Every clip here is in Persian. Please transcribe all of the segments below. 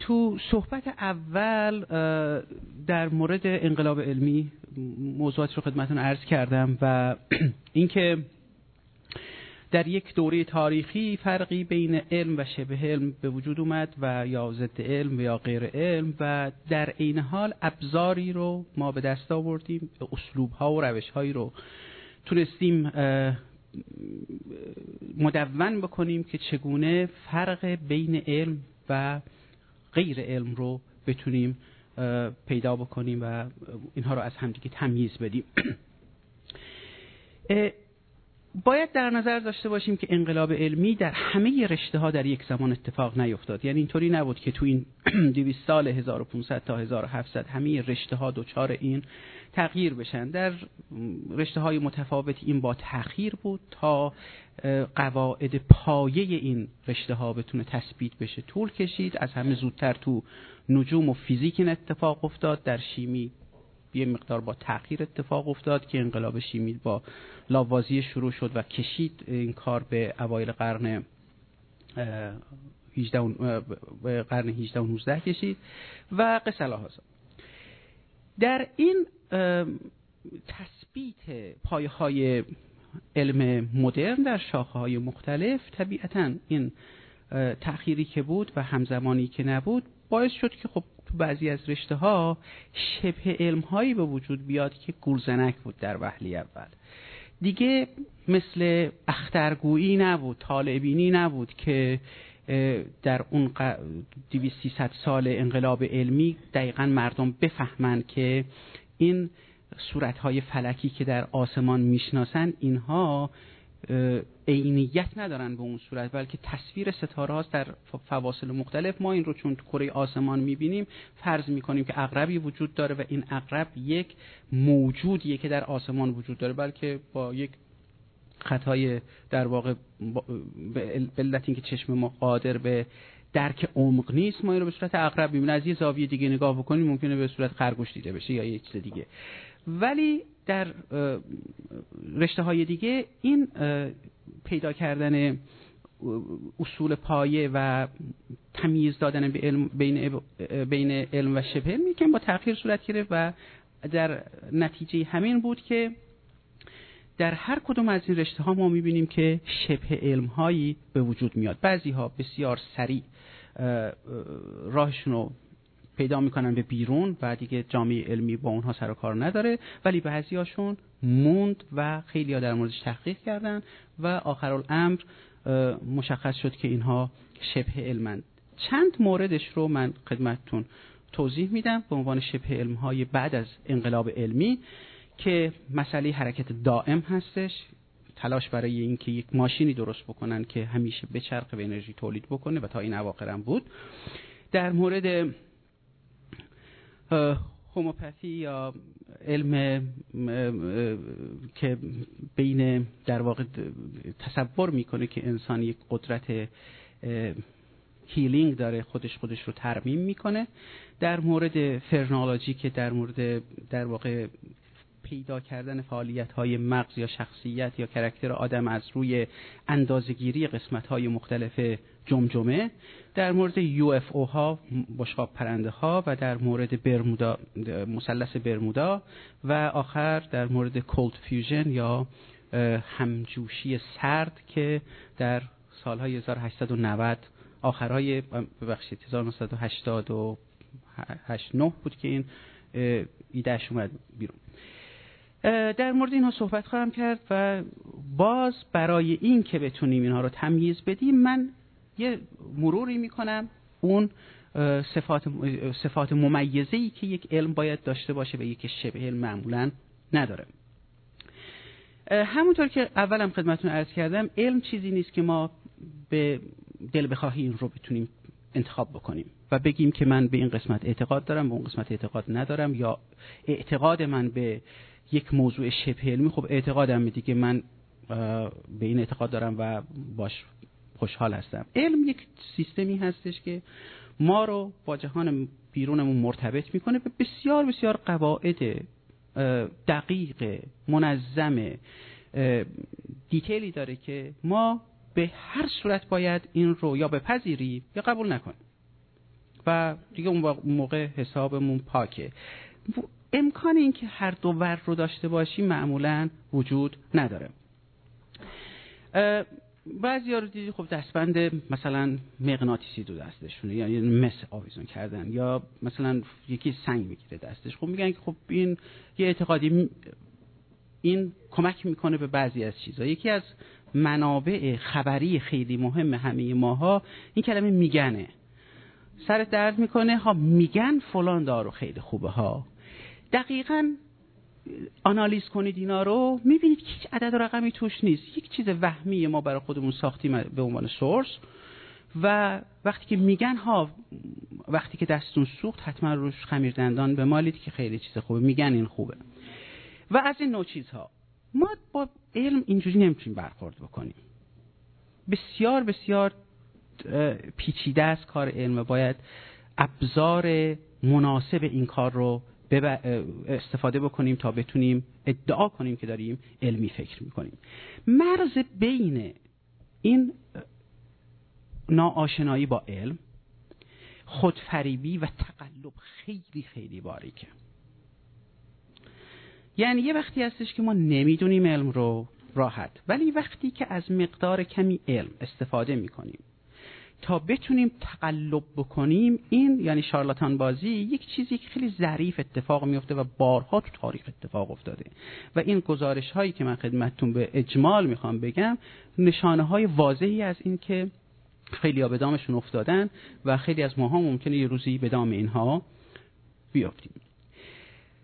تو صحبت اول در مورد انقلاب علمی موضوعات رو خدمتون عرض کردم و اینکه در یک دوره تاریخی فرقی بین علم و شبه علم به وجود اومد و یا ضد علم و یا غیر علم و در عین حال ابزاری رو ما به دست آوردیم اسلوب ها و روش هایی رو تونستیم مدون بکنیم که چگونه فرق بین علم و غیر علم رو بتونیم پیدا بکنیم و اینها رو از همدیگه تمیز بدیم. باید در نظر داشته باشیم که انقلاب علمی در همه رشته ها در یک زمان اتفاق نیفتاد. یعنی اینطوری نبود که تو این 200 سال 1500 تا 1700 همه رشته ها دچار این تغییر بشن. در رشته های متفاوت این با تغییر بود تا قواعد پایه این رشته ها بتونه تثبیت بشه. طول کشید از همه زودتر تو نجوم و فیزیک این اتفاق افتاد. در شیمی یه مقدار با تغییر اتفاق افتاد که انقلاب شیمی با لاوازی شروع شد و کشید این کار به اوایل قرن 18 قرن 18 و 19 کشید و قصه در این تثبیت پایه های علم مدرن در شاخه های مختلف طبیعتا این تأخیری که بود و همزمانی که نبود باعث شد که خب تو بعضی از رشته ها شبه علم هایی به وجود بیاد که گورزنک بود در وحلی اول. دیگه مثل اخترگویی نبود طالبینی نبود که در اون 2300 سال انقلاب علمی دقیقا مردم بفهمند که این صورتهای فلکی که در آسمان می‌شناسن اینها عینیت ندارن به اون صورت بلکه تصویر ستاره هاست در فواصل مختلف. ما این رو چون تو کره آسمان می‌بینیم فرض می‌کنیم که اقربی وجود داره و این اقرب یک موجودیه که در آسمان وجود داره بلکه با یک خطای در واقع به علت اینکه چشم ما قادر به درک عمق نیست ما این رو به صورت اقرب می‌بینیم از یه زاویه دیگه نگاه بکنیم ممکنه به صورت خرگوش دیده بشه یا یه چیز دیگه. ولی در رشته های دیگه این پیدا کردن اصول پایه و تمیز دادن بین, بین علم و شبه علم با تأخیر صورت گرفت و در نتیجه همین بود که در هر کدوم از این رشته ها ما می‌بینیم که شبه علم هایی به وجود میاد. بعضی ها بسیار سریع راهشون رو پیدا می‌کنن به بیرون و دیگه جامعه علمی با اونها سر و کار نداره. ولی بعضی هاشون موند و خیلی ها در موردش تحقیق کردن و آخر الامر مشخص شد که اینها شبه علمند. چند موردش رو من خدمتتون توضیح میدم به عنوان شبه علم های بعد از انقلاب علمی که مسئله حرکت دائم هستش. تلاش برای اینکه یک ماشینی درست بکنن که همیشه بچرخه و انرژی تولید بکنه و تا این اواخرم بود. در مورد هوموپاتی یا علم که بین در واقع تصور می‌کنه که انسان یک قدرت هیلینگ داره خودش خودش رو ترمیم می‌کنه. در مورد phrenology که در مورد در واقع پیدا کردن فعالیت های مغز یا شخصیت یا character آدم از روی اندازه‌گیری قسمت های مختلف جمجمه در مورد UFO ها بشقاب پرنده ها و در مورد برمودا مثلث برمودا و آخر در مورد cold fusion یا همجوشی سرد که در سالهای 1890 آخرهای ببخشید 1988 بود که این ایدهش اومد بیرون. در مورد اینها صحبت خواهم کرد و باز برای این که بتونیم اینها رو تمیز بدیم من یه مروری می‌کنم اون صفات صفات ممیزه ای که یک علم باید داشته باشه و یک شبه علم معمولا نداره. همونطور که اولم خدمتون عرض کردم علم چیزی نیست که ما به دل بخواهی این رو بتونیم انتخاب بکنیم و بگیم که من به این قسمت اعتقاد دارم به اون قسمت اعتقاد ندارم یا اعتقاد من به یک موضوع شبه علمی خب اعتقادم دیگه من به این اعتقاد دارم و باش خوشحال هستم. علم یک سیستمی هستش که ما رو با جهان بیرونمون مرتبط می‌کنه به بسیار بسیار قواعد دقیق منظم دیتیلی داره که ما به هر صورت باید این رو یا بپذیریم یا قبول نکنیم. و دیگه اون موقع حسابمون پاکه. امکان اینکه هر دو ور رو داشته باشیم معمولا وجود نداره. بعضی ها رو دیدی خب دستبند مثلا مغناطیسی دو دستشونه یعنی مس آویزون کردن یا مثلا یکی سنگ می‌گیره دستش. خب میگن که خب این یه اعتقادی این کمک می‌کنه به بعضی از چیزها یکی از منابع خبری خیلی مهم همه ماها این کلمه میگنه. سرت درد می‌کنه ها میگن فلان دارو خیلی خوبه ها. دقیقا آنالیز کنید اینا رو می‌بینید که هیچ عدد و رقمی توش نیست. یک چیز وهمی ما برای خودمون ساختیم به عنوان سورس و وقتی که میگن ها وقتی که دستون سوخت حتما روش خمیر دندان بمالید که خیلی چیز خوبه. میگن این خوبه. و از این نوع چیزها. ما با علم اینجوری نمی‌تونیم برخورد بکنیم. بسیار بسیار پیچیده است کار علم. باید ابزار مناسب این کار رو استفاده بکنیم تا بتونیم ادعا کنیم که داریم علمی فکر می‌کنیم. مرز بین این ناآشنایی با علم خودفریبی و تقلب خیلی خیلی باریکه. یعنی یه وقتی هستش که ما نمی‌دونیم علم رو راحت ولی وقتی که از مقدار کمی علم استفاده می‌کنیم تا بتونیم تقلب بکنیم این یعنی شارلاتان بازی یک چیزی که خیلی ظریف اتفاق میفته و بارها تو تاریخ اتفاق افتاده. و این گزارش هایی که من خدمتتون به اجمال می‌خوام بگم نشانه های واضحی از این که خیلی ها به دامشون افتادن و خیلی از ماها ممکنه یه روزی به دام اینها بیافتیم.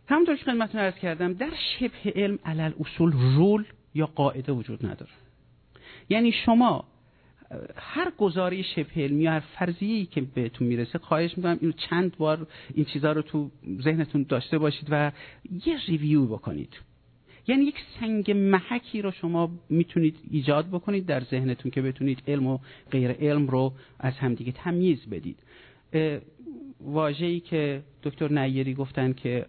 همونطور که خدمتتون عرض کردم در شبه علم علل اصول رول یا قاعده وجود نداره. یعنی شما هر گزاری شبه علمی یا هر فرضی که بهتون می‌رسه خواهش می‌کنم اینو چند بار این چیزها رو تو ذهنتون داشته باشید و یه ریویو بکنید. یعنی یک سنگ محکی رو شما می‌تونید ایجاد بکنید در ذهنتون که بتونید علم و غیر علم رو از همدیگه تمیز بدید. واژه‌ای که دکتر نیری گفتن که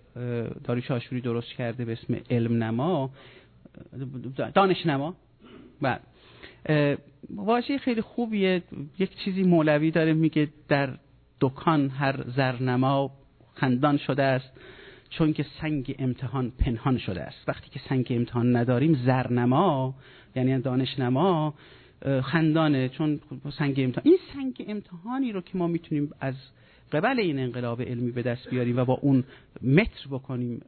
داریوش آشوری درست کرده به اسم علم نما دانش نما. بعد واژه خیلی خوبیه. یک چیزی مولوی داره میگه در دکان هر زرنما خندان شده است چون که سنگ امتحان پنهان شده است. وقتی که سنگ امتحان نداریم زرنما یعنی دانشنما خندانه چون سنگ امتحان این سنگ امتحانی رو که ما می‌تونیم از قبل این انقلاب علمی به دست بیاریم و با اون متر بکنیم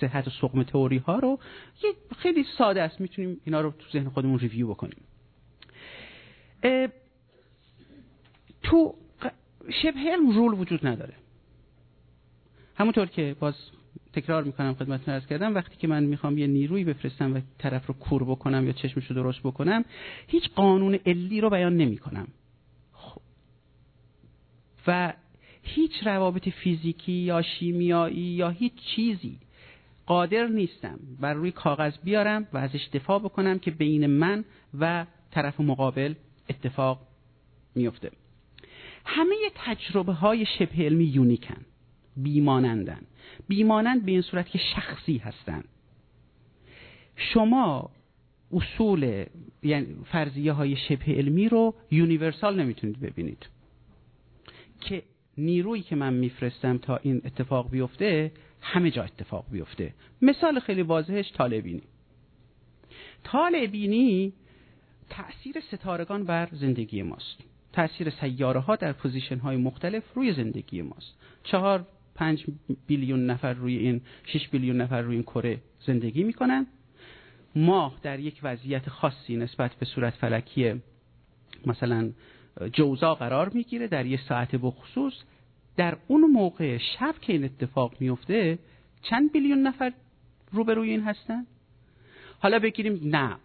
صحت و سقم تئوری ها رو یه خیلی ساده است. می‌تونیم اینا رو تو ذهن خودمون ریویو بکنیم. تو شبه علم رول وجود نداره. همونطور که باز تکرار می‌کنم خدمتتون ارز کردم وقتی که من می‌خوام یه نیروی بفرستم و طرف رو کور بکنم یا چشمش رو درست بکنم هیچ قانون علی رو بیان نمی‌کنم. خب. و هیچ روابط فیزیکی یا شیمیایی یا هیچ چیزی قادر نیستم بر روی کاغذ بیارم و ازش دفاع بکنم که بین من و طرف مقابل اتفاق میفته. همه تجربه های شبه علمی یونیکن بیمانندن. بیمانند به این صورت که شخصی هستن. شما اصول یعنی فرضیه های شبه علمی رو یونیورسال نمی‌تونید ببینید. که نیرویی که من میفرستم تا این اتفاق بیفته همه جا اتفاق بیفته. مثال خیلی واضحش طالبینی. طالبینی تأثیر ستارگان بر زندگی ماست. تأثیر سیاره ها در position های مختلف روی زندگی ماست. چهار پنج billion نفر روی این شش billion نفر روی این کره زندگی می‌کنن. ماه در یک وضعیت خاصی نسبت به صورت فلکی مثلا جوزا قرار می‌گیره در یه ساعت بخصوص در اون موقع شب که این اتفاق میفته چند بیلیون نفر روبروی این هستن؟ حالا بگیریم نه.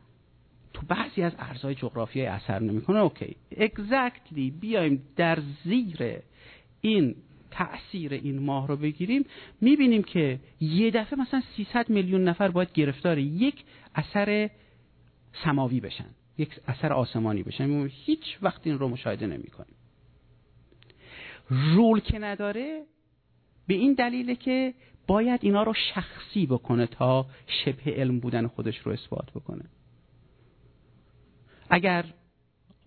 تو بعضی از ارزهای جغرافیایی اثر نمی‌کنه. اوکی. اگزکتلی بیایم در زیر این تأثیر این ماه رو بگیریم. می‌بینیم که یه دفعه مثلا 300 میلیون نفر باید گرفتار یک اثر سماوی بشن. یک اثر آسمانی بشن هیچ وقت این رو مشاهده نمی کنیم رول که نداره به این دلیله که باید اینا رو شخصی بکنه تا شبه علم بودن خودش رو اثبات بکنه. اگر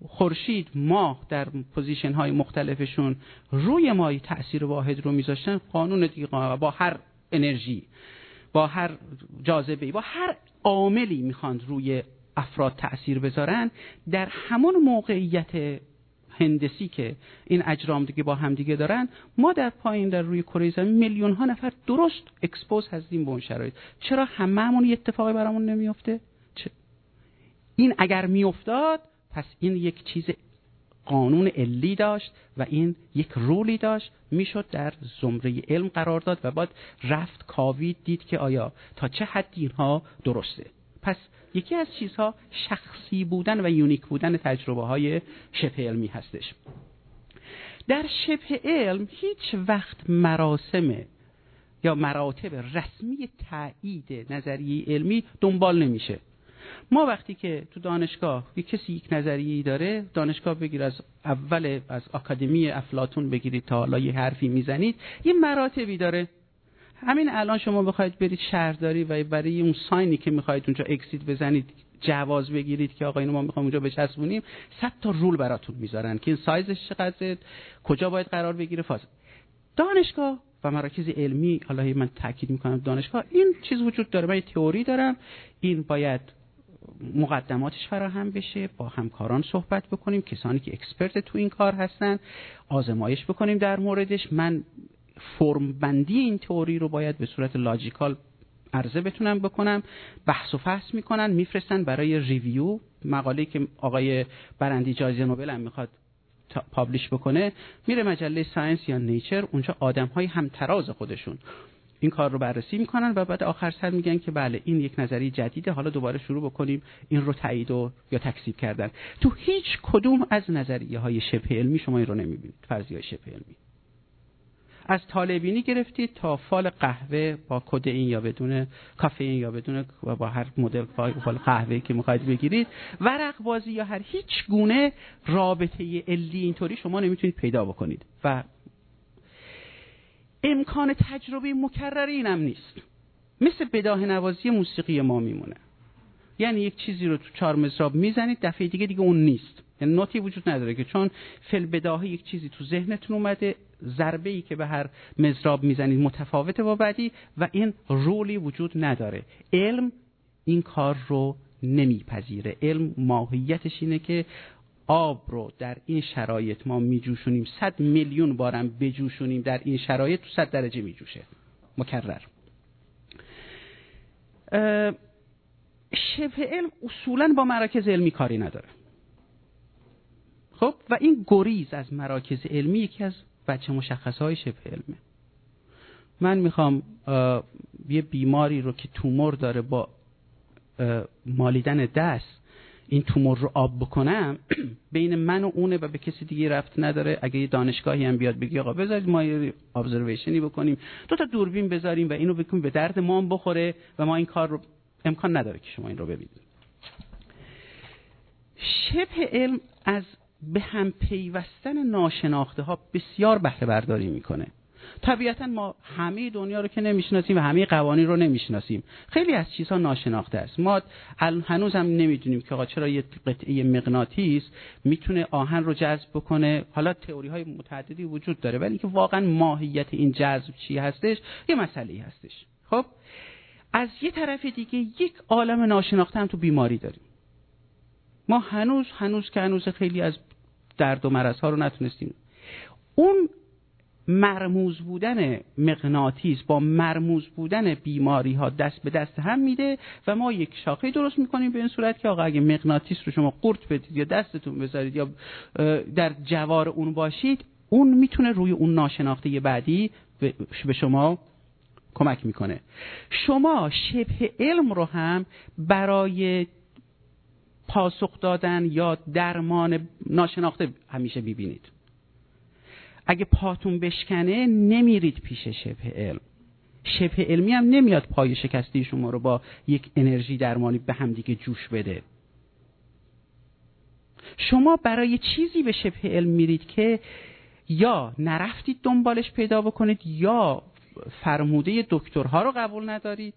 خورشید ماه در پوزیشن های مختلفشون روی ما تاثیر واحد رو میذاشتن قانون دیگه با هر انرژی با هر جاذبه با هر عاملی می‌خواند روی افراد تاثیر بذارن در همون موقعیت هندسی که این اجرام دیگه با هم دیگه دارن ما در پایین در روی کره زمین میلیون ها نفر درست اکسپوز هستیم به اون شرایط. چرا هممون یه اتفاقی برامون نمیفته چه؟ این اگر میافتاد پس این یک چیز قانون علی داشت و این یک رولی داشت. می‌شد در زمره علم قرار داد و بعد رفت کاوید دید که آیا تا چه حد اینها درسته. پس یکی از چیزها شخصی بودن و یونیک بودن تجربه های شبه علمی هستش. در شبه علم هیچ وقت مراسم یا مراتب رسمی تایید نظریه علمی دنبال نمیشه. ما وقتی که تو دانشگاه یک کسی یک نظریه داره دانشگاه بگیر از اول از آکادمی افلاتون بگیرید تا حالا یه حرفی می‌زنید یه مراتبی داره. همین الان شما بخواید برید شهرداری و برای اون ساینی که می‌خواید اونجا اکسید بزنید جواز بگیرید که آقا اینو ما می‌خوام اونجا بچسبونیم صد تا رول براتون می‌ذارن که این سایزش چقدر کجا باید قرار بگیره فاز. دانشگاه و مراکز علمی حالا من تاکید می‌کنم دانشگاه این چیز وجود داره. من تئوری دارم این باید مقدماتش فراهم بشه با همکاران صحبت بکنیم کسانی که اکسپرت تو این کار هستن آزمایش بکنیم در موردش. من فرم بندی این تئوری رو باید به صورت logical عرضه بتونم بکنم. بحث و فحص می‌کنن میفرستن برای review. مقاله که آقای برندی جایزه نوبل هم می‌خواد publish بکنه میره مجله Science یا Nature اونجا آدم های همتراز خودشون. این کار رو بررسی می‌کنن و بعد آخر سر میگن که بله این یک نظری جدیده حالا دوباره شروع بکنیم این رو تایید و یا تکذیب کردن. تو هیچ کدوم از نظریه های شبه علمی شما این رو نمی‌بینید فرضیه شبه علمی. از طالبینی گرفتید تا فال قهوه با کد این یا بدون کافئین یا بدون با هر مدل فال قهوه که می‌خواید بگیرید. ورق بازی یا هر هیچ گونه رابطه علی اینطوری شما نمی‌تونید پیدا بکنید. و امکان تجربه مکرر اینم نیست. مثل بداه نوازی موسیقی ما میمونه. یعنی یک چیزی رو تو چهار مزراب می‌زنید دفعه دیگه دیگه اون نیست. یعنی نوتی وجود نداره که چون فل بداهه یک چیزی تو ذهنتون اومده ضربه ای که به هر مزراب می‌زنید متفاوته با بعدی و این رولی وجود نداره. علم این کار رو نمیپذیره. علم ماهیتش اینه که آب رو در این شرایط ما میجوشونیم. صد میلیون بارم بجوشونیم در این شرایط تو صد درجه میجوشه. مکرر. شبه علم اصولا با مراکز علمی کاری نداره. خب؟ و این گریز از مراکز علمی یکی از بچه مشخص های شبه علمه من می‌خوام یه بیماری رو که تومور داره با مالیدن دست این تومور رو آب بکنم بین من و اونه و به کسی دیگه رفت نداره. اگه یه دانشگاهی هم بیاد بگی آقا بذارید ما یه ابزرویشنی بکنیم. دو تا دوربین بذاریم و اینو بکنیم به درد ما بخوره و ما این کار رو امکان نداره که شما این رو ببینید. شبه علم از به هم پیوستن ناشناخته ها بسیار بهره برداری می‌کنه. طبیعتا ما همه دنیا رو که نمی‌شناسیم و همه قوانین رو نمی‌شناسیم. خیلی از چیزها ناشناخته است. ما هنوز هم نمی‌دونیم که آقا چرا یه قطعه مغناطیس می‌تونه آهن رو جذب بکنه. حالا تئوری های متعددی وجود داره ولی اینکه واقعا ماهیت این جذب چی هستش یه مسئله هستش. خب از یه طرف دیگه یک عالم ناشناخته هم تو بیماری داریم. ما هنوز هنوز که هنوز خیلی از درد و مرض ها رو نتونستیم. اون مرموز بودن مغناطیس با مرموز بودن بیماری ها دست به دست هم میده و ما یک شاخه درست می‌کنیم به این صورت که آقا اگه مغناطیس رو شما قورت بدید یا دستتون بذارید یا در جوار اون باشید اون می‌تونه روی اون ناشناخته بعدی به شما کمک می‌کنه. شما شبه علم رو هم برای پاسخ دادن یا درمان ناشناخته همیشه ببینید اگه پاتون بشکنه نمیرید پیش شبه علم. شبه علمی هم نمیاد پای شکستی شما رو با یک انرژی درمانی به همدیگه جوش بده. شما برای چیزی به شبه علم میرید که یا نرفتید دنبالش پیدا بکنید یا فرموده دکترها رو قبول ندارید.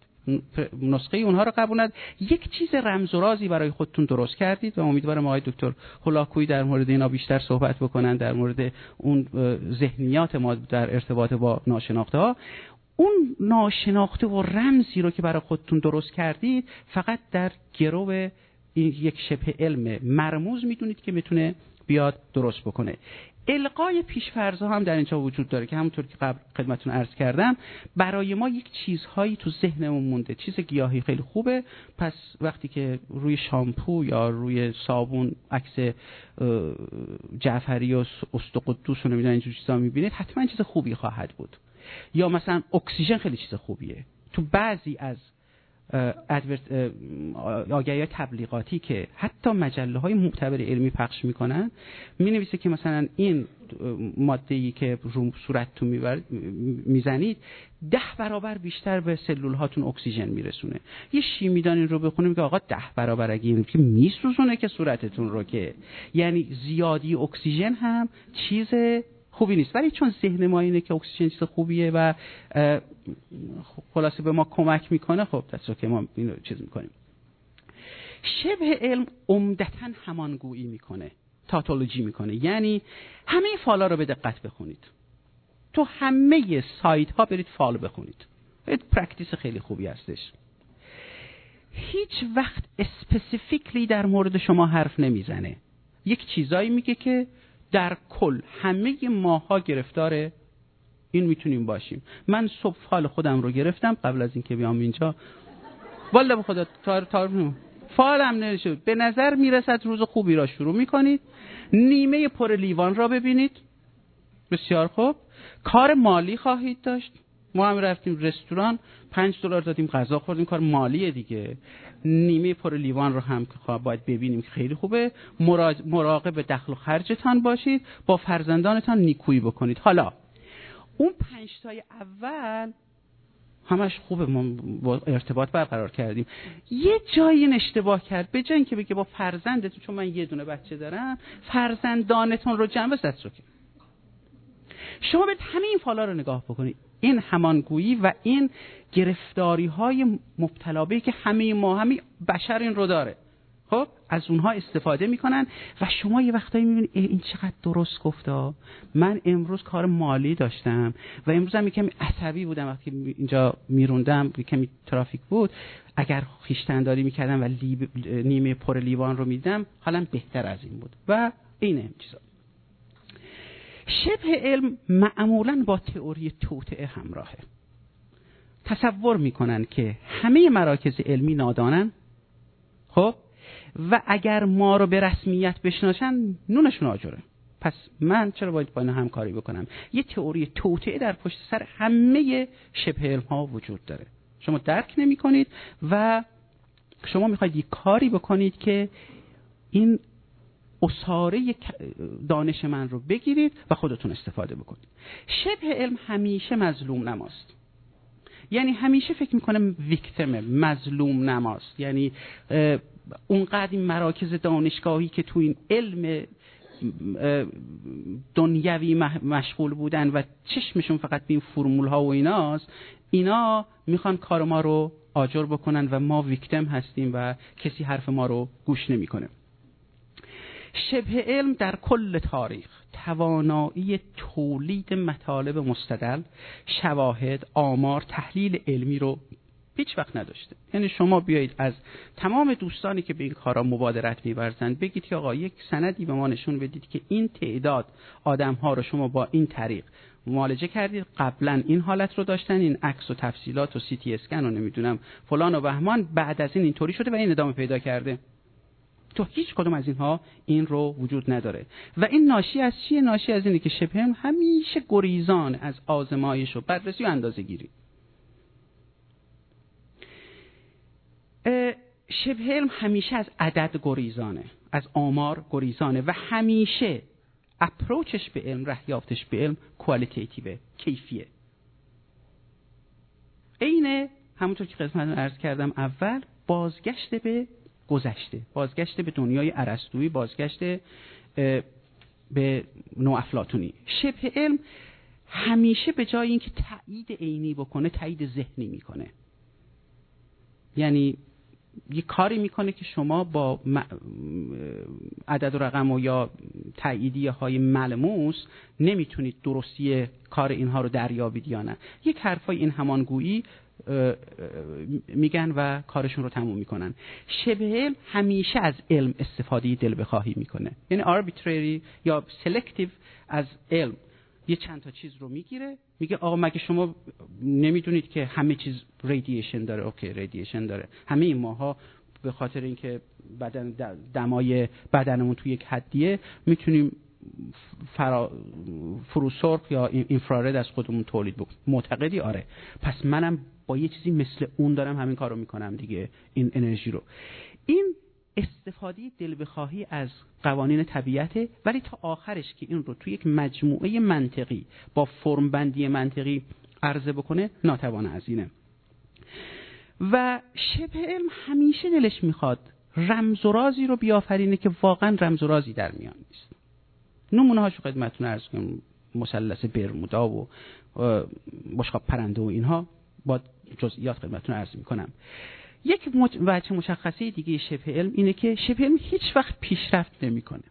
نسخه اونها رو قبول یک چیز رمز و رازی برای خودتون درست کردید و امیدوارم آقای دکتر هولاکوی در مورد اینا بیشتر صحبت بکنن در مورد اون ذهنیات ما در ارتباط با ناشناخته ها اون ناشناخته و رمزی رو که برای خودتون درست کردید فقط در گرو این یک شبه علم. مرموز می‌دونید که می‌تونه بیاد درست بکنه. القای پیشفرزها هم در اینجا وجود داره که همونطور که قبل خدمتتون عرض کردم برای ما یک چیزهایی تو ذهنمون مونده. چیز گیاهی خیلی خوبه. پس وقتی که روی شامپو یا روی صابون عکس جعفری و استقدوس و نمی‌دونم اینجور چیزا می‌بینید حتما چیز خوبی خواهد بود. یا مثلا اکسیژن خیلی چیز خوبیه. تو بعضی از آگهی تبلیغاتی که حتی مجله های معتبر علمی پخش می‌کنن می نویسه که مثلا این ماده ای که رو صورتتون می‌زنید ده برابر بیشتر به سلول هاتون اکسیژن میرسونه. یه شیمیدان این رو بخونه میگه آقا ده برابر اگه این که میسوزونه که صورتتون رو که. یعنی زیادی اکسیژن هم چیز خوبی نیست. ولی چون ذهن ما اینه که اکسیژن چیز خوبیه و خلاصه به ما کمک می‌کنه خب دست که ما اینو چیز می‌کنیم. شبه علم عمدتا همانگویی می‌کنه tautology می‌کنه. یعنی همه فالا رو به دقت بخونید. تو همه سایت ها برید فال بخونید. practice خیلی خوبی هستش. هیچ وقت specifically در مورد شما حرف نمی‌زنه. یک چیزایی میگه که در کل همه ماها گرفتار این می‌تونیم باشیم. من صبح فال خودم رو گرفتم قبل از اینکه بیام اینجا. والا به خدا تار تار فالم نشد به نظر می‌رسد روز خوبی را شروع می‌کنید. نیمه پر لیوان را ببینید. بسیار خوب. کار مالی خواهید داشت. ما هم رفتیم رستوران. پنج دلار دادیم غذا خوردیم. کار مالیه دیگه. نیمه پر لیوان رو هم که باید ببینیم که خیلی خوبه. مراقب دخل و خرجتان باشید. با فرزندانتان نیکویی بکنید. حالا اون پنج تای اول همش خوبه. ما با ارتباط برقرار کردیم. یه جایی این اشتباه کرد. به جای اینکه بگه با فرزندتون چون من یه دونه بچه دارم فرزندانتون رو دست رو شما به همه این فالا رو نگاه بکنید. این همانگویی و این گرفتاری های مبتلابه که همه ما همه بشر این رو داره. خب؟ از اونها استفاده می‌کنن و شما یه وقتایی می‌بینید این چقدر درست گفته من امروز کار مالی داشتم و امروز هم کمی عصبی بودم وقتی اینجا میروندم کمی ترافیک بود. اگر خیشتنداری می‌کردم و نیمه پر لیوان رو میدم حالا بهتر از این بود. و اینه چیزا. شبه علم معمولا با تئوری توطعه همراهه. تصور می‌کنن که همه مراکز علمی نادانن خب؟ و اگر ما رو به رسمیت بشناسن نونشون آجره. پس من چرا باید با اینا همکاری بکنم؟ یه تئوری توطعه در پشت سر همه شبه علم ها وجود داره. شما درک نمی کنید و شما می‌خواید یک کاری بکنید که این اصاره دانش من رو بگیرید و خودتون استفاده بکنید. شبه علم همیشه مظلوم نماست. یعنی همیشه فکر می‌کنه ویکتم مظلوم نماست. یعنی اونقدر این مراکز دانشگاهی که تو این علم دنیوی مشغول بودن و چشمشون فقط به این فرمول ها و ایناست اینا می‌خوان کار ما رو آجر بکنن و ما ویکتم هستیم و کسی حرف ما رو گوش نمی‌کنه. شبه علم در کل تاریخ. توانایی تولید مطالب مستدل شواهد آمار تحلیل علمی رو هیچ وقت نداشته. یعنی شما بیایید از تمام دوستانی که به این کارا مبادرت میورزند بگید که آقا یک سندی به ما نشون بدید که این تعداد آدم ها رو شما با این طریق معالجه کردید. قبلا این حالت رو داشتن این عکس و تفصیلات و سی تی اسکن و نمی‌دونم فلان و بهمان بعد از این اینطوری شده و این ادامه پیدا کرده. تو هیچ کدوم از اینها این رو وجود نداره. و این ناشی از چیه؟ ناشی از اینه که شبه همیشه گریزان از آزمایش و بررسی و اندازه گیری شبه علم همیشه از عدد گریزانه از آمار گریزانه و همیشه اپروچش به علم رهیافتش به علم کوالیتیتیوه کیفیه. اینه همونطور که قسمت عرض کردم اول بازگشت به گذشته. بازگشت به دنیای عرستویی بازگشت به نوع افلاتونی شبه علم همیشه به جای اینکه تایید عینی بکنه تایید ذهنی می‌کنه. یعنی یه کاری می‌کنه که شما با عدد و رقم و یا تاییدیه های ملموس نمی‌تونید درستی کار اینها رو دریابید یا نه. یک حرفای این همانگویی میگن و کارشون رو تموم می‌کنن. شبه علم همیشه از علم استفاده دل بخواهی می‌کنه. یعنی arbitrary یا selective از علم یه چند تا چیز رو می‌گیره. میگه آقا مگه شما نمی‌دونید که همه چیز radiation داره؟ اوکی radiation داره. همه این ماها به خاطر اینکه بدن دمای بدنمون توی یک حدیه می‌تونیم فرا فروسرخ یا infrared از خودمون تولید بکنیم معتقدی؟ آره. پس منم با یه چیزی مثل اون دارم همین کارو می‌کنم دیگه این انرژی رو. این استفاده دل بخواهی از قوانین طبیعته ولی تا آخرش که این رو توی یک مجموعه منطقی با فرم بندی منطقی عرضه بکنه ناتوان از اینه. و شبه علم همیشه دلش می‌خواد رمز و رازی رو بیافرینه که واقعا رمز و رازی در میان نیست. نمونه هاشو خدمتتون ارز کنم. مثلث برمودا و بشقاب پرنده و اینها با جزئیات خدمتتون عرض می‌کنم. یک وجه مشخصه دیگه شبه علم اینه که شبه علم هیچ وقت پیشرفت نمی‌کنه.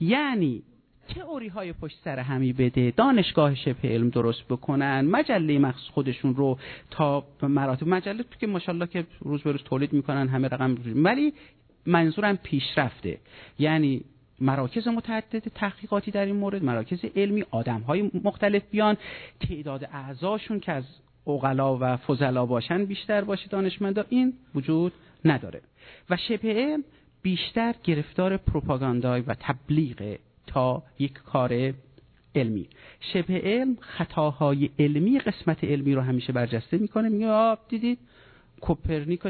یعنی تئوری های پشت سر همی بده دانشگاه شبه علم درست بکنن مجله مخصوص خودشون رو تا مراتب مجله تو که ماشاءالله که روز به روز تولید می‌کنن همه رقم ولی منظورم پیشرفته. یعنی مراکز متعدد تحقیقاتی در این مورد مراکز علمی آدم های مختلف بیان تعداد اعضاشون که از اغلا و فضلا باشن بیشتر باشه دانشمندا این وجود نداره. و شبه بیشتر گرفتار پروپاگاندای و تبلیغ تا یک کار علمی. شبه علم خطاهای علمی قسمت علمی رو همیشه برجسته می‌کنه میگه آب دیدید؟ کوپرنیک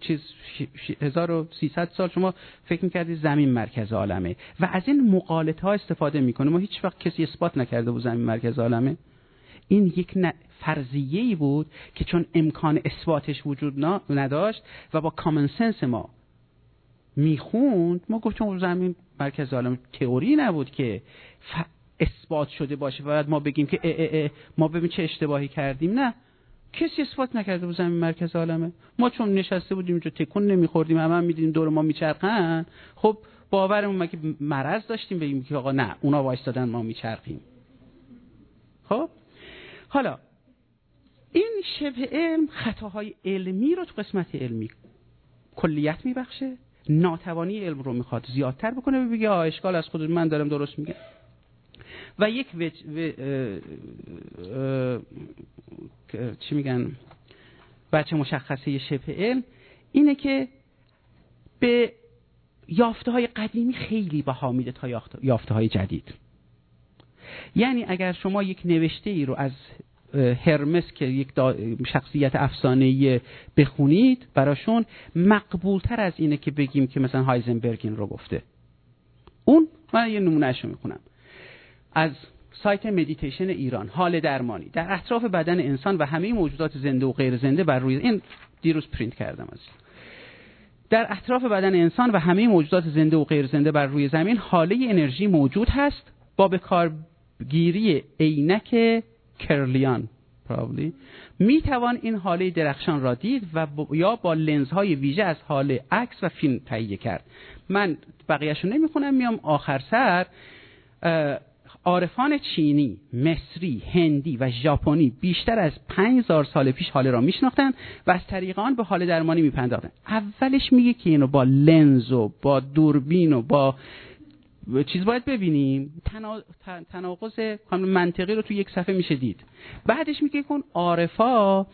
چیز 1300 سال شما فکر می‌کردید زمین مرکز عالمه. و از این مقالط ها استفاده می‌کنه. ما هیچ وقت کسی اثبات نکرده بود زمین مرکز عالمه. این یک فرضیه ای بود که چون امکان اثباتش وجود نداشت و با کامن سنس ما می‌خوند ما گفتیم زمین مرکز عالم تئوری نبود که اثبات شده باشه. و بعد ما بگیم که اه اه اه ما ببین چه اشتباهی کردیم. نه. کسی اثبات نکرده بود زمین مرکز عالمه. ما چون نشسته بودیم اینجا تکون نمیخوردیم همه هم می‌دیدیم دور ما میچرخن. خب باورمون مگه مرض داشتیم بگیم که آقا نه اونا وایستادن ما میچرخیم. خب؟ حالا این شبه علم خطاهای علمی رو تو قسمت علمی کلیت میبخشه. ناتوانی علم رو می‌خواد زیادتر بکنه بگه اشکال از خود من دارم درست میگم. و یک وج... و... چی میگن؟ بچه مشخصه شبه علم اینه که به یافته های قدیمی خیلی بها میده تا یافته های جدید. یعنی اگر شما یک نوشته ای رو از هرمس که یک شخصیت افسانه‌ای بخونید براشون مقبولتر از اینه که بگیم که مثلا هایزنبرگ این رو گفته. اون من یه نمونهش رو می‌خونم. از سایت مدیتیشن ایران حال درمانی در اطراف بدن انسان و همه موجودات زنده و غیر زنده بر روی این دیروز پرینت کردم از در اطراف بدن انسان و همه موجودات زنده و غیر زنده بر روی زمین حاله انرژی موجود هست با به کارگیری عینک کرلیان probably. می توان این حاله درخشان را دید و یا با لنزهای ویژه از حال عکس و فیلم تهیه کرد. من بقیهشو نمی‌خونم میام آخر سر. عارفان چینی، مصری، هندی و ژاپنی بیشتر از 5000 سال پیش حاله را میشناختن و از طریق آن به حال درمانی میپنداختن. اولش میگه که اینو با لنز و با دوربین و با چیز باید ببینیم. تناقض منطقی رو تو یک صفحه میشه دید. بعدش میگه کن عارفا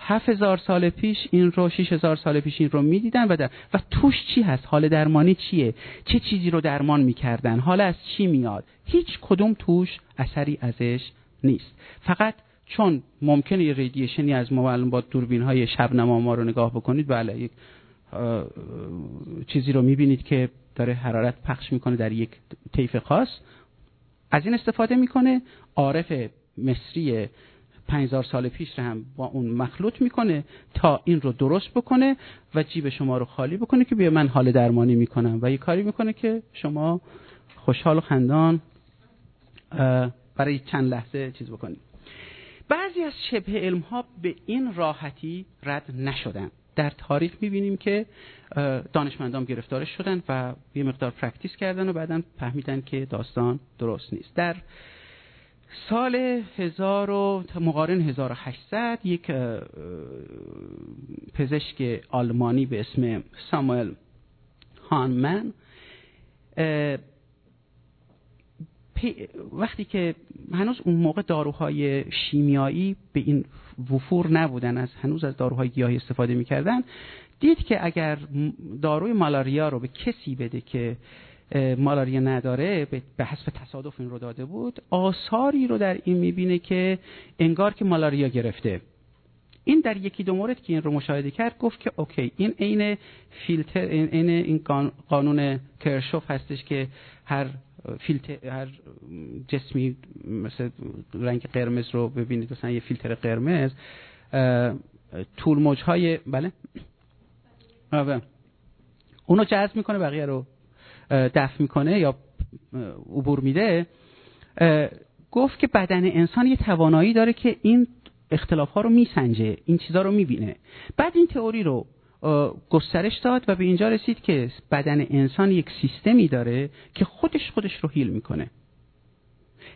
هفت هزار سال پیش این رو شیش هزار سال پیش این رو می‌دیدن و, در و توش چی هست؟ حال درمانی چیه؟ چه چیزی رو درمان می‌کردن؟ حالا از چی میاد؟ هیچ کدوم توش اثری ازش نیست. فقط چون ممکنه یه ریدیشنی از ما با دوربین های شبنما ما رو نگاه بکنید بله یک چیزی رو می‌بینید که داره حرارت پخش می‌کنه در یک طیف خاص. از این استفاده می‌کنه عارف مصری 5000 سال پیش رو هم با اون مخلوط می‌کنه تا این رو درست بکنه و جیب شما رو خالی بکنه که بیا من حال درمانی می‌کنم. و یه کاری می‌کنه که شما خوشحال و خندان برای چند لحظه چیز بکنید. بعضی از شبه علم ها به این راحتی رد نشدن. در تاریخ می‌بینیم که دانشمندان گرفتارش شدن و یه مقدار پرکتیس کردن و بعدا فهمیدن که داستان درست نیست. در سال هزار و مقارن 1800 یک پزشک آلمانی به اسم ساموئل هانمن وقتی که هنوز اون موقع داروهای شیمیایی به این وفور نبودن از هنوز از داروهای گیاهی استفاده می‌کردن دید که اگر داروی مالاریا رو به کسی بده که مالاریا نداره به حسب تصادف این رو داده بود. آثاری رو در این می‌بینه که انگار که مالاریا گرفته. این در یکی دو مورد که این رو مشاهده کرد گفت که اوکی این عین فیلتر این این قانون کرشوف هستش که هر فیلتر هر جسمی مثل رنگ قرمز رو ببینید مثلا یه فیلتر قرمز طول موج های بله؟ آه اونو جذب می‌کنه بقیه رو دفع می‌کنه یا عبور میده گفت که بدن انسان یه توانایی داره که این اختلاف ها رو میسنجه این چیزها رو می‌بینه. بعد این تئوری رو گسترش داد و به اینجا رسید که بدن انسان یک سیستمی داره که خودش خودش رو هیل می‌کنه.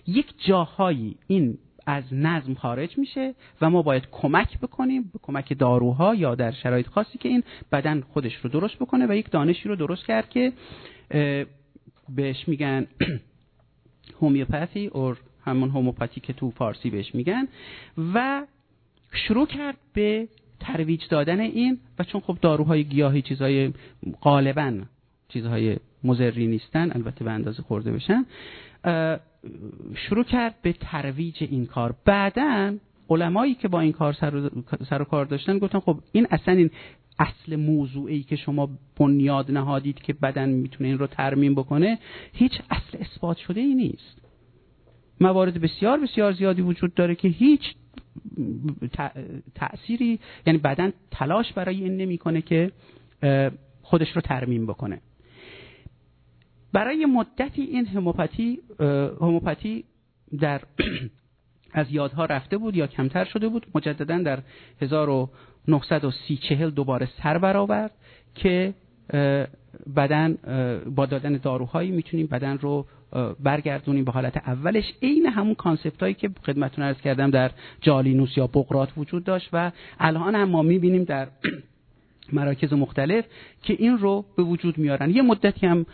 یک جاهایی این از نظم خارج میشه و ما باید کمک بکنیم به کمک داروها یا در شرایط خاصی که این بدن خودش رو درست بکنه و یک دانشی رو درست کرد که بهش میگن هومیوپاتی اور همون هوموپاتی که تو فارسی بهش میگن و شروع کرد به ترویج دادن این و چون خب داروهای گیاهی چیزهای غالبا چیزهای مزری نیستن البته به اندازه خورده بشن شروع کرد به ترویج این کار. بعدا علمایی که با این کار سر, سر و کار داشتن گفتن خب این اصلا این اصل موضوعی که شما بنیاد نهادید که بدن می‌تونه این رو ترمیم بکنه هیچ اصل اثبات شده ای نیست. موارد بسیار بسیار زیادی وجود داره که هیچ تأثیری یعنی بدن تلاش برای این نمی‌کنه که خودش رو ترمیم بکنه. برای مدتی این هموپاتی هموپاتی در از یادها رفته بود یا کمتر شده بود مجددا در 1930 چهل دوباره سر برآورد که بدن با دادن داروهایی می‌تونیم بدن رو برگردونیم به حالت اولش. عین همون کانسپت هایی که خدمتتون عرض کردم در جالینوس یا بقرات وجود داشت و الان هم ما می‌بینیم در مراکز مختلف که این رو به وجود میارن. یه مدتی هم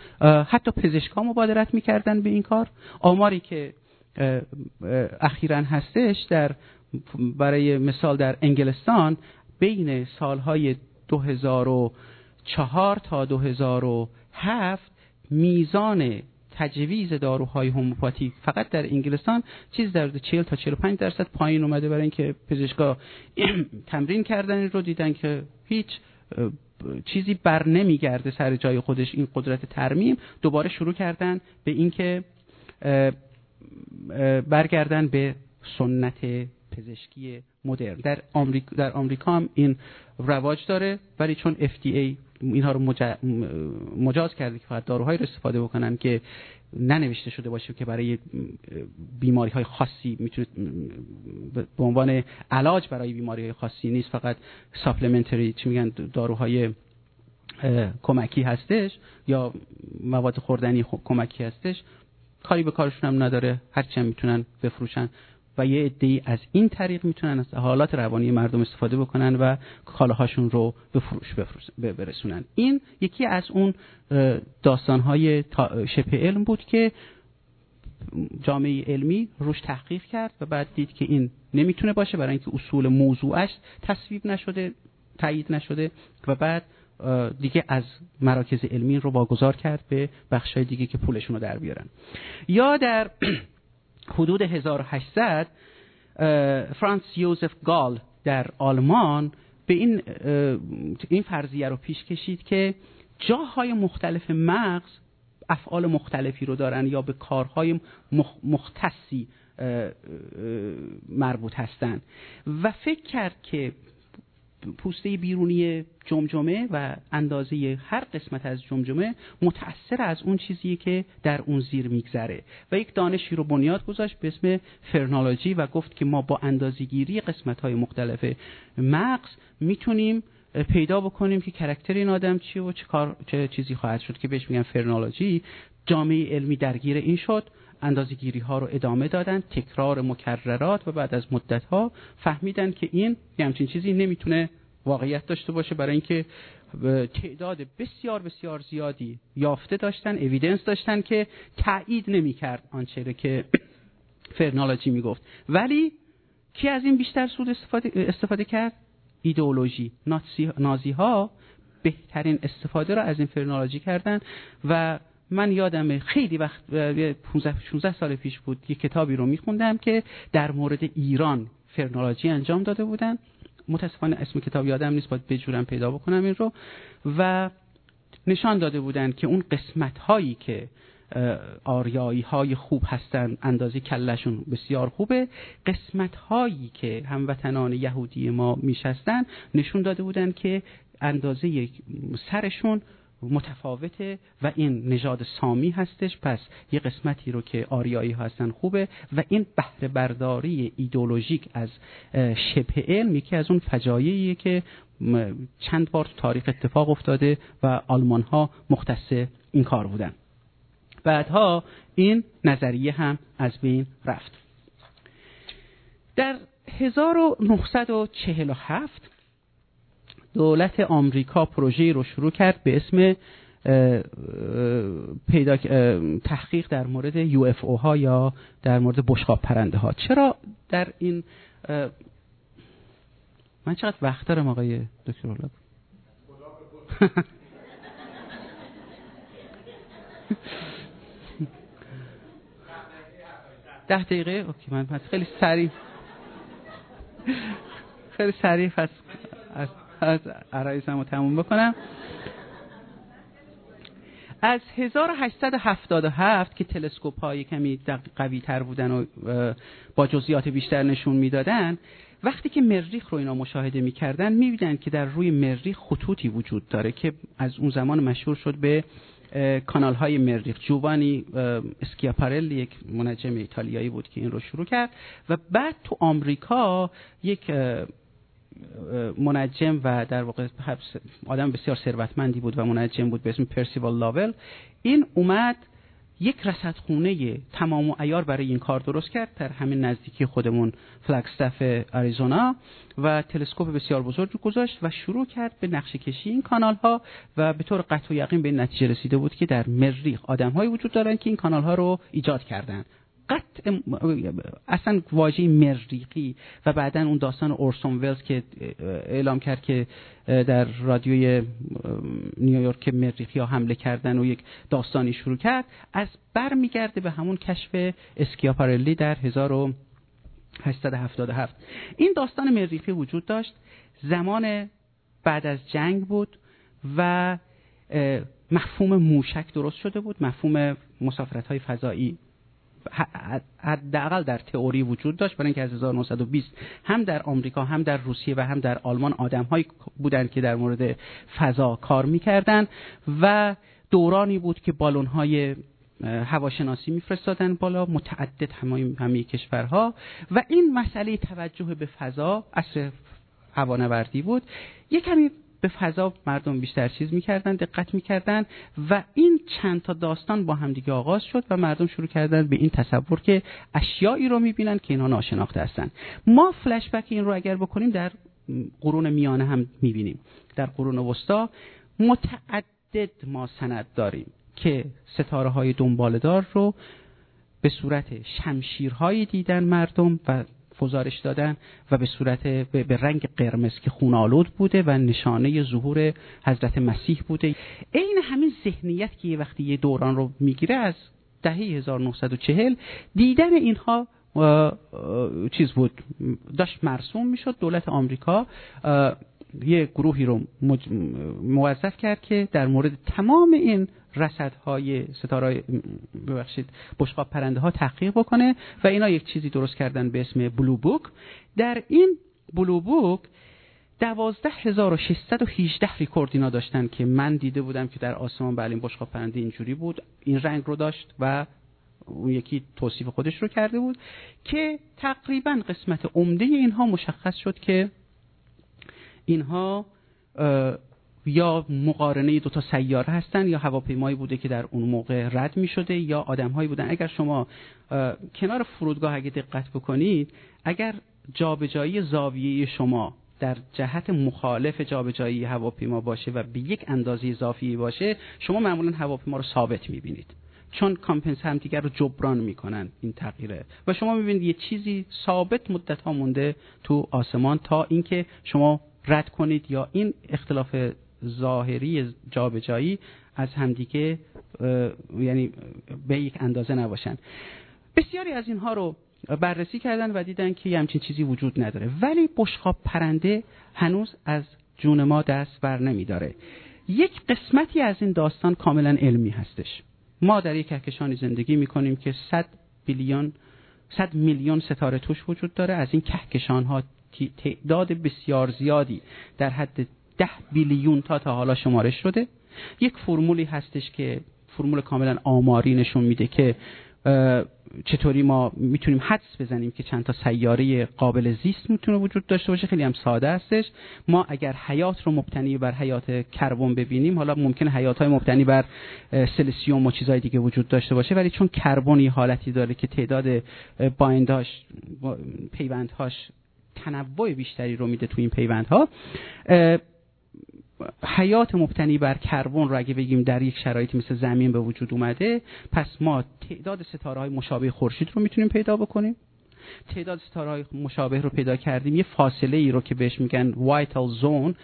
حتی پزشکا مبادرت می‌کردن به این کار. آماری که اخیرا هستش در برای مثال در انگلستان بین سالهای 2004 تا 2007 میزان تجویز داروهای هوموپاتی. فقط در انگلستان چیز در 40 تا 45 درصد پایین اومده برای اینکه پزشکا تمرین کردن رو دیدن که هیچ چیزی بر نمیگرده سر جای خودش این قدرت ترمیم. دوباره شروع کردن به اینکه برگردن به سنت پزشکی مدرن. در آمریکا در آمریکا هم این رواج داره ولی چون FDA اینها رو مجاز کرده که فقط داروهایی رو استفاده بکنن که ننوشته شده باشه که برای بیماری های خاصی می‌تونه به عنوان علاج برای بیماری های خاصی نیست فقط ساپلمنتری چی میگن داروهای کمکی هستش یا مواد خوردنی کمکی هستش. کاری به کارشون هم نداره هرچی هم می‌تونن بفروشن. و یه عده‌ای از این طریق می‌تونن از حالات روانی مردم استفاده بکنن و کالاهاشون رو به فروش برسونن. این یکی از اون داستانهای شبه علم بود که جامعه علمی روش تحقیق کرد و بعد دید که این نمی‌تونه باشه برای اینکه اصول موضوعش تصویب نشده تایید نشده و بعد دیگه از مراکز علمی رو واگذار کرد به بخشای دیگه که پولشون رو در بیارن. یا در حدود 1800 فرانس یوزف گال در آلمان به این این فرضیه رو پیش کشید که جاهای مختلف مغز افعال مختلفی رو دارن یا به کارهای مختصی مربوط هستند و فکر کرد که پوسته بیرونی جمجمه و اندازه هر قسمت از جمجمه متأثر از اون چیزی که در اون زیر میگذره. و یک دانشی رو بنیاد گذاشت به اسم فرنالوجی و گفت که ما با اندازهگیری قسمت های مختلف مغز می‌تونیم پیدا بکنیم که کرکتر این آدم چیه و چه, کار، چه چیزی خواهد شد که بهش میگن فرنالوجی جامعه علمی درگیر این شد. اندازه گیری ها رو ادامه دادن تکرار مکررات و بعد از مدت ها فهمیدن که این یه همچین چیزی نمی‌تونه واقعیت داشته باشه برای اینکه تعداد بسیار بسیار زیادی یافته داشتن اویدنس داشتن که تایید نمی‌کرد آنچه که فرنالوجی می‌گفت. ولی کی از این بیشتر سود استفاده, استفاده کرد؟ ایدئولوژی. نازی ها بهترین استفاده را از این فرنالوجی کردن و من یادم خیلی وقت 15 16 سال پیش بود یه کتابی رو میخوندم که در مورد ایران فرنولوژی انجام داده بودن متاسفانه اسم کتاب یادم نیست باید بجورم پیدا بکنم این رو. و نشان داده بودن که اون قسمت هایی که آریایی های خوب هستن اندازه کلشون بسیار خوبه قسمت هایی که هموطنان یهودی ما میشستن نشون داده بودن که اندازه سرشون متفاوته و این نژاد سامی هستش. پس یه قسمتی رو که آریایی هستن خوبه و این بهره برداری ایدولوژیک از شبه علم یکی از اون فجایعیه که چند بار تو تاریخ اتفاق افتاده و آلمان ها مختص این کار بودن. بعدها این نظریه هم از بین رفت. در 1947 دولت آمریکا پروژه رو شروع کرد به اسم پیدا تحقیق در مورد یو اف او ها یا در مورد بشقاب پرنده ها. چرا در این من چقدر وقت دارم آقای دکتر اولاد؟ ده دقیقه؟ اوکی من پس خیلی سریع. خیلی سریع پس از عرایزم رو تموم بکنم. از 1877 که تلسکوپ های کمی قوی تر بودن و با جزئیات بیشتر نشون می‌دادن وقتی که مریخ رو اینا مشاهده می‌کردن می‌بینن که در روی مریخ خطوطی وجود داره که از اون زمان مشهور شد به کانال های مریخ. جووانی اسکیاپارل یک منجم ایتالیایی بود که این رو شروع کرد و بعد تو آمریکا یک منجم و در واقع آدم بسیار ثروتمندی بود و منجم بود به اسم پرسیوال لاول. این اومد یک رصدخونه تمام و ایار برای این کار درست کرد در همین نزدیکی خودمون فلگستف آریزونا و تلسکوپ بسیار بزرگ گذاشت و شروع کرد به نقشه کشی این کانال ها و به طور قطع و یقین به نتیجه رسیده بود که در مریخ آدم وجود دارن که این کانال ها رو ایجاد کردن. قطع اصلا واژه مریخی و بعدا اون داستان اورسون ولز که اعلام کرد که در رادیوی نیویورک مریخی ها حمله کردن و یک داستانی شروع کرد از بر میگرده به همون کشف اسکیاپارلی در 1877 این داستان مریخی وجود داشت. زمان بعد از جنگ بود و مفهوم موشک درست شده بود. مفهوم مسافرت های فضایی حداقل در تئوری وجود داشت برای اینکه از 1920 هم در آمریکا هم در روسیه و هم در آلمان آدمهایی بودند که در مورد فضا کار می‌کردن و دورانی بود که بالون های هواشناسی میفرستادن بالا متعدد همه, همه کشورها. و این مسئله توجه به فضا اصر هوانوردی بود. یک کمی به فضا مردم بیشتر چیز می‌کردن دقت می‌کردن و این چند تا داستان با همدیگه آغاز شد و مردم شروع کردن به این تصور که اشیایی رو می‌بینن که اینها ناشناخته هستن. ما فلشبک این رو اگر بکنیم در قرون میانه هم می‌بینیم. در قرون وسطا متعدد ما سند داریم که ستاره های دنبالدار رو به صورت شمشیرهایی دیدن مردم و گزارش دادن و به صورت به رنگ قرمز که خونالود بوده و نشانه ظهور حضرت مسیح بوده. عین همین ذهنیت که یه وقتی یه دوران رو می‌گیره از دهه 1940 دیدن اینها چیز بود. داشت مرسوم می‌شد. دولت آمریکا یه گروهی رو موظف کرد که در مورد تمام این رصدهای ستاره ببخشید بشقاب پرنده ها تحقیق بکنه و اینا یک چیزی درست کردن به اسم بلو بوک در این بلو بوک 12618 ریکورد اینا داشتن که من دیده بودم که در آسمان بله این بشقاب پرنده اینجوری بود. این رنگ رو داشت و اون یکی توصیف خودش رو کرده بود که تقریبا قسمت عمده اینها مشخص شد که اینها یا مقارنه دو تا سیاره هستن یا هواپیمایی بوده که در اون موقع رد می شده یا آدمهایی بودن. اگر شما کنار فرودگاه اگه دقت بکنید اگر جابجایی زاویه شما در جهت مخالف جابجایی هواپیما باشه و به یک اندازه اضافی باشه شما معمولا هواپیما رو ثابت می‌بینید. چون کامپنس هم دیگر رو جبران می‌کنن این تغییره. و شما می‌بینید یه چیزی ثابت مدت ها مونده تو آسمان تا اینکه شما رد کنید یا این اختلاف ظاهری جابجایی از همدیگه یعنی به یک اندازه نباشن. بسیاری از اینها رو بررسی کردن و دیدن که همچین چیزی وجود نداره. ولی بشخاب پرنده هنوز از جون ما دست بر نمیداره. یک قسمتی از این داستان کاملا علمی هستش. ما در یک کهکشانی زندگی می‌کنیم که 100 بیلیون 100 میلیون ستاره توش وجود داره. از این کهکشان ها تعداد بسیار زیادی در حد 10 بیلیون تا تا حالا شمارش شده. یک فرمولی هستش که فرمول کاملا آماری نشون میده که چطوری ما می‌تونیم حدس بزنیم که چند تا سیاره قابل زیست می‌تونه وجود داشته باشه. خیلی هم ساده هستش. ما اگر حیات رو مبتنی بر حیات کربن ببینیم حالا ممکنه حیات های مبتنی بر سلسیوم و چیزهای دیگه وجود داشته باشه ولی چون کربن یه حالتی داره که تعداد بایندهاش پیوندهاش تنوع بیشتری رو میده تو این پیوندها. حیات مبتنی بر کربن رو اگه بگیم در یک شرایطی مثل زمین به وجود اومده پس ما تعداد ستاره های مشابه خورشید رو می‌تونیم پیدا بکنیم. تعداد ستاره های مشابه رو پیدا کردیم. یه فاصله ای رو که بهش میگن وایتال زون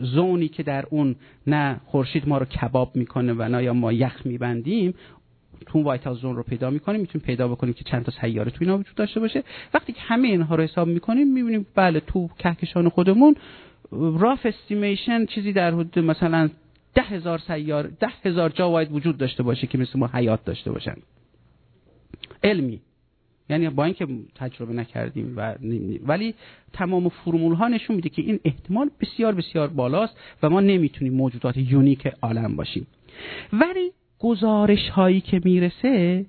زونی که در اون نه خورشید ما رو کباب می‌کنه و نه یا ما یخ میبندیم تو vital zone رو پیدا می‌کنیم می‌تونیم پیدا بکنیم که چند تا سیاره تو اینا وجود داشته باشه. وقتی که همه اینها رو حساب می‌کنیم می‌بینیم بله تو کهکشان خودمون rough estimation چیزی در حدود مثلا ده هزار سیاره ده هزار جا باید وجود داشته باشه که مثل ما حیات داشته باشن. علمی. یعنی با اینکه تجربه نکردیم و ولی تمام فرمول ها نشون میده که این احتمال بسیار بسیار بالاست و ما نمی‌تونیم موجودات یونیک عالم باشیم. ولی گزارش هایی که می‌رسه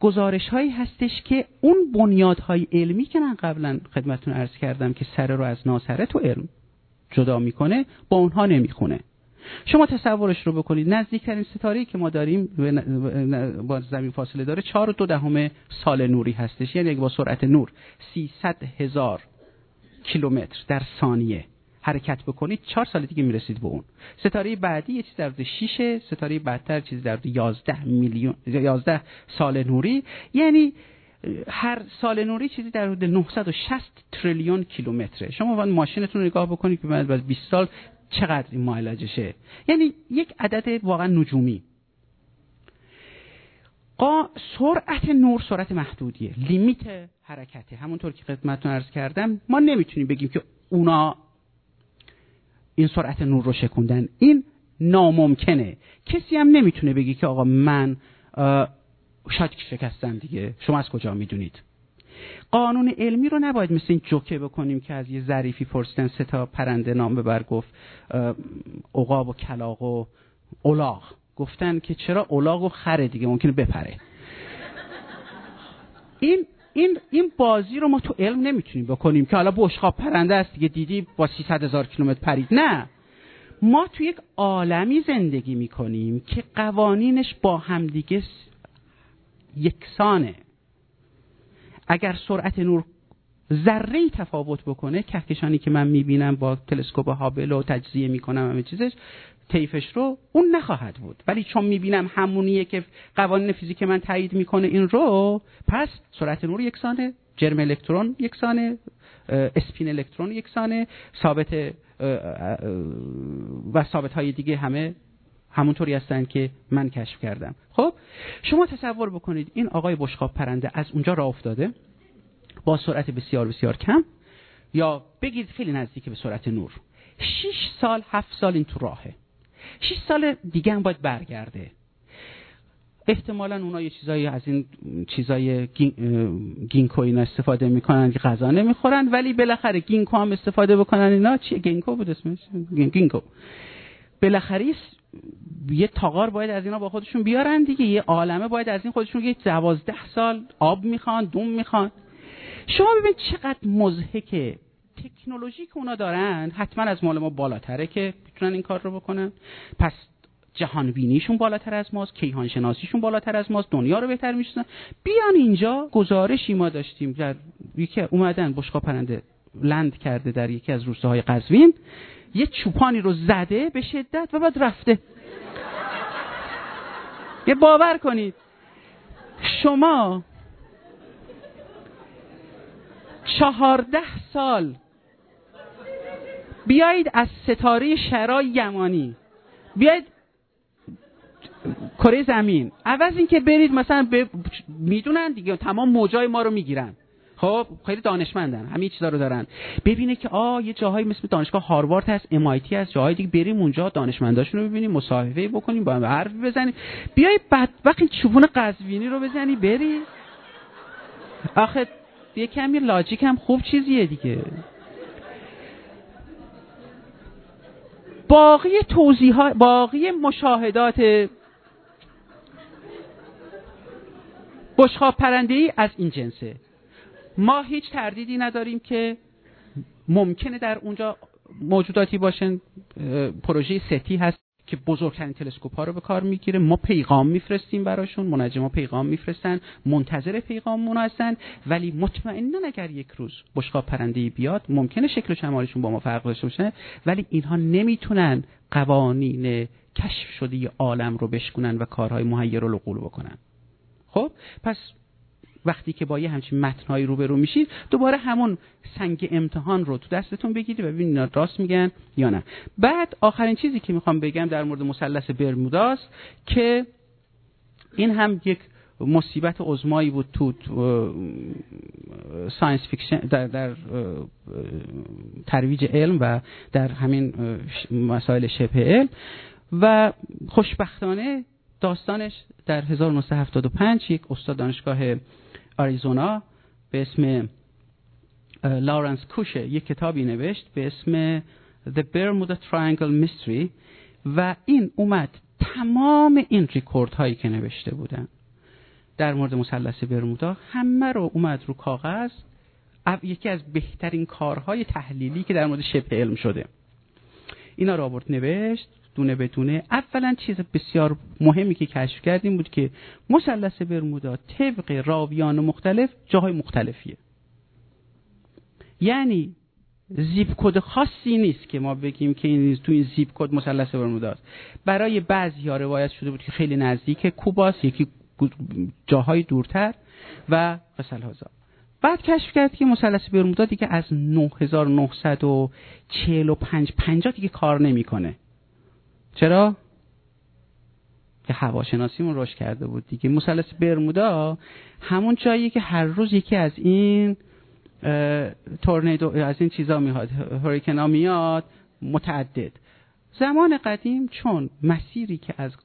گزارش هایی هستش که اون بنیادهای علمی که من قبلا خدمتون عرض کردم که سره رو از ناسره تو علم جدا می‌کنه با اونها نمی‌خونه. شما تصورش رو بکنید. نزدیکترین ستاره که ما داریم با زمین فاصله داره چهار دو دهم سال نوری هستش. یعنی با سرعت نور 300 هزار کیلومتر در ثانیه. حرکت بکنید چهار سال دیگه می‌رسید به اون. ستاره بعدی یه چیز در حدود 6 ستاره بعدتر چیزی در حدود 11 میلیون 11 سال نوری. یعنی هر سال نوری چیزی در حدود 960 تریلیون کیلومتره. شما ماشینتون رو نگاه بکنید که بعد از 20 سال چقدر این مایلاجشه یعنی یک عدد واقعا نجومی. قا سرعت نور سرعت محدودیه. لیمیت حرکته. همونطور که خدمتتون عرض کردم ما نمی‌تونیم بگیم که اونا این سرعت نور رو شکوندن. این ناممکنه. کسی هم نمی‌تونه بگی که آقا من شاید شکستم دیگه. شما از کجا می‌دونید؟ قانون علمی رو نباید مثل این جوکه بکنیم که از یه ظریفی پرسیدن سه تا پرنده نام ببر گفت عقاب و کلاق و اولاغ گفتن که چرا اولاغ و خره دیگه؟ ممکنه بپره. این این این بازی رو ما تو علم نمی‌تونیم بکنیم که حالا بشقاب پرنده است دیگه دیدی با 300 هزار کیلومتر پرید. نه. ما تو یک عالمی زندگی می‌کنیم که قوانینش با همدیگه یکسانه. اگر سرعت نور ذره تفاوت بکنه کهکشانی که من می‌بینم با تلسکوپ هابل و تجزیه می‌کنم همه چیزش طیفش رو اون نخواهد بود. ولی چون می‌بینم همونیه که قوانین فیزیک من تایید می‌کنه این رو پس سرعت نور یکسانه جرم الکترون یکسانه اسپین الکترون یکسانه ثابت و ثابت های دیگه همه همونطوری هستن که من کشف کردم. خب شما تصور بکنید این آقای بشقاب پرنده از اونجا راه افتاده با سرعت بسیار بسیار کم یا بگید خیلی نزدیک به سرعت نور. 6 سال هفت سال این تو راهه. 6 سال دیگه هم باید برگرده. احتمالا اونا یه چیزایی از این چیزای گینکو اینا استفاده می‌کنن که غذا نمی‌خورن ولی بالاخره گینکو هم استفاده بکنن. اینا چیه؟ گینکو بود اسمش؟ گینکو. بالاخره یه تغار باید از اینا با خودشون بیارن دیگه. یه عالمه باید از این خودشون یه دوازده سال آب می‌خوان دوم می‌خوان. شما ببین چقدر مزهکه. تکنولوژی که اونا دارن حتما از مال ما بالاتره که می‌تونن این کار رو بکنن. پس جهان بینیشون بالاتر از ماست کیهان شناسیشون بالاتر از ماست دنیا رو بهتر می‌شناسن. بیان اینجا گزارشی ما داشتیم در یکی اومدن بشقا پرنده لند کرده در یکی از روستاهای قزوین. یه چوپانی رو زده به شدت و بعد رفته. یه باور کنید. شما چهارده سال بیایید از ستاره شرای یمانی. بیایید کره زمین. عوض اینکه برید مثلا ب... می‌دونن دیگه تمام موجای ما رو می‌گیرن. خب خیلی دانشمندن همین چیزا رو دارن. ببینه که آ یه جاهایی مثل دانشگاه هاروارد هست MIT هست جاهای دیگه بریم اونجا دانشمنداشون رو ببینیم مصاحبه بکنیم با هم حرف بزنیم. بیای بعد وقتی چوبون قزوینی رو بزنی بری آخه یه کمی لاجیک هم خوب چیزیه دیگه. باقی توضیحات باقی مشاهدات بشخاب پرنده ای از این جنسه. ما هیچ تردیدی نداریم که ممکنه در اونجا موجوداتی باشن پروژه ستی هست. که بزرگترین تلسکوپ ها رو به کار می‌گیره. ما پیغام میفرستیم براشون. منجما پیغام میفرستن. منتظر پیغام هستن. ولی مطمئنا اگر یک روز بشقاب پرنده بیاد ممکنه شکل و شمالشون با ما فرق داشته باشه. ولی اینها نمی‌تونن قوانین کشف شده عالم رو بشکنن و کارهای محیر رو بکنن. خب؟ پس وقتی که با یه همچین متنهایی روبرو میشید دوباره همون سنگ امتحان رو تو دستتون بگیرید و ببینید راست میگن یا نه. بعد آخرین چیزی که می‌خوام بگم در مورد مثلث برموداست که این هم یک مصیبت عظمایی بود تو science fiction در, در ترویج علم و در همین مسائل شبه علم. و خوشبختانه داستانش در 1975 یک استاد دانشگاه آریزونا به اسم لارنس کوشه یک کتابی نوشت به اسم The Bermuda Triangle Mystery و این اومد تمام این ریکورد هایی که نوشته بودن. در مورد مثلث برمودا همه رو اومد رو کاغذ. یکی از بهترین کارهای تحلیلی که در مورد شبه علم شده. اینا آورد نوشت. دونه به دونه. اولا چیز بسیار مهمی که کشف کردیم بود که مثلث برمودا طبق راویان مختلف جاهای مختلفیه. یعنی زیپ کد خاصی نیست که ما بگیم که این تو این زیپ کد مثلث برموداست. برای بعضی ها روایت شده بود که خیلی نزدیک کوباس یکی جاهای دورتر و مثل هزار بعد کشف کرد که مثلث برمودا دیگه از 9945 50 دیگه کار نمی‌کنه. چرا؟ که هواشناسیمون رشد کرده بود دیگه. مثلث برمودا همون جایی که هر روز یکی از این تورنیدو از این چیزا میاد هوریکن میاد متعدد. زمان قدیم چون مسیری که از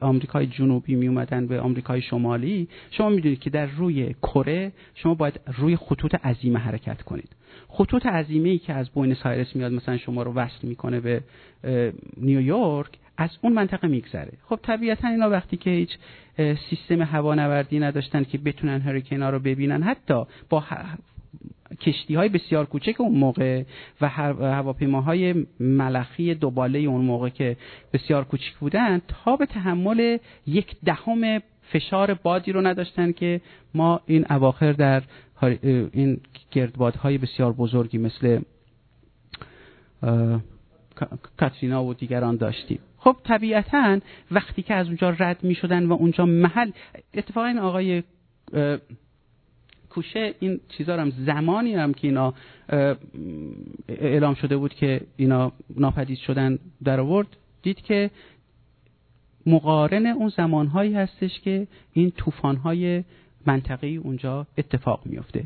آمریکای جنوبی می اومدن به آمریکای شمالی شما می‌دونید که در روی کره شما باید روی خطوط عظیمه حرکت کنید. خطوط عظیمه ای که از بوینس آیرس میاد مثلا شما رو وصل می‌کنه به نیویورک از اون منطقه میگذره. خب طبیعتا اینا وقتی که هیچ سیستم هوانوردی نداشتن که بتونن هریکینا رو ببینن حتی با کشتی های بسیار کوچک اون موقع و هواپیماهای ملخی دوباله اون موقع که بسیار کوچک بودن تا به تحمل یک دهم فشار بادی رو نداشتن که ما این اواخر در این گردبادهای بسیار بزرگی مثل کاترینا و دیگران داشتیم. خب طبیعتا وقتی که از اونجا رد می شدن و اونجا محل اتفاقا این آقای کوشه این چیزا هم زمانی هم که اینا اعلام شده بود که اینا ناپدید شدن در آورد دید که مقارن اون زمانهایی هستش که این طوفانهای منطقی اونجا اتفاق میفته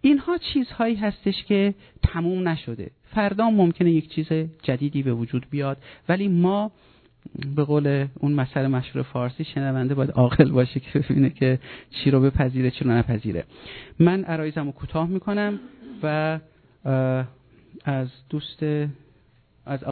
اینها چیزهایی هستش که تموم نشده. فردا ممکنه یک چیز جدیدی به وجود بیاد ولی ما به قول اون مسئله مشهور فارسی شنونده باید عاقل باشه که ببینه که چی رو بپذیره چی رو نپذیره. من عرایزم رو کوتاه می‌کنم و از دوست از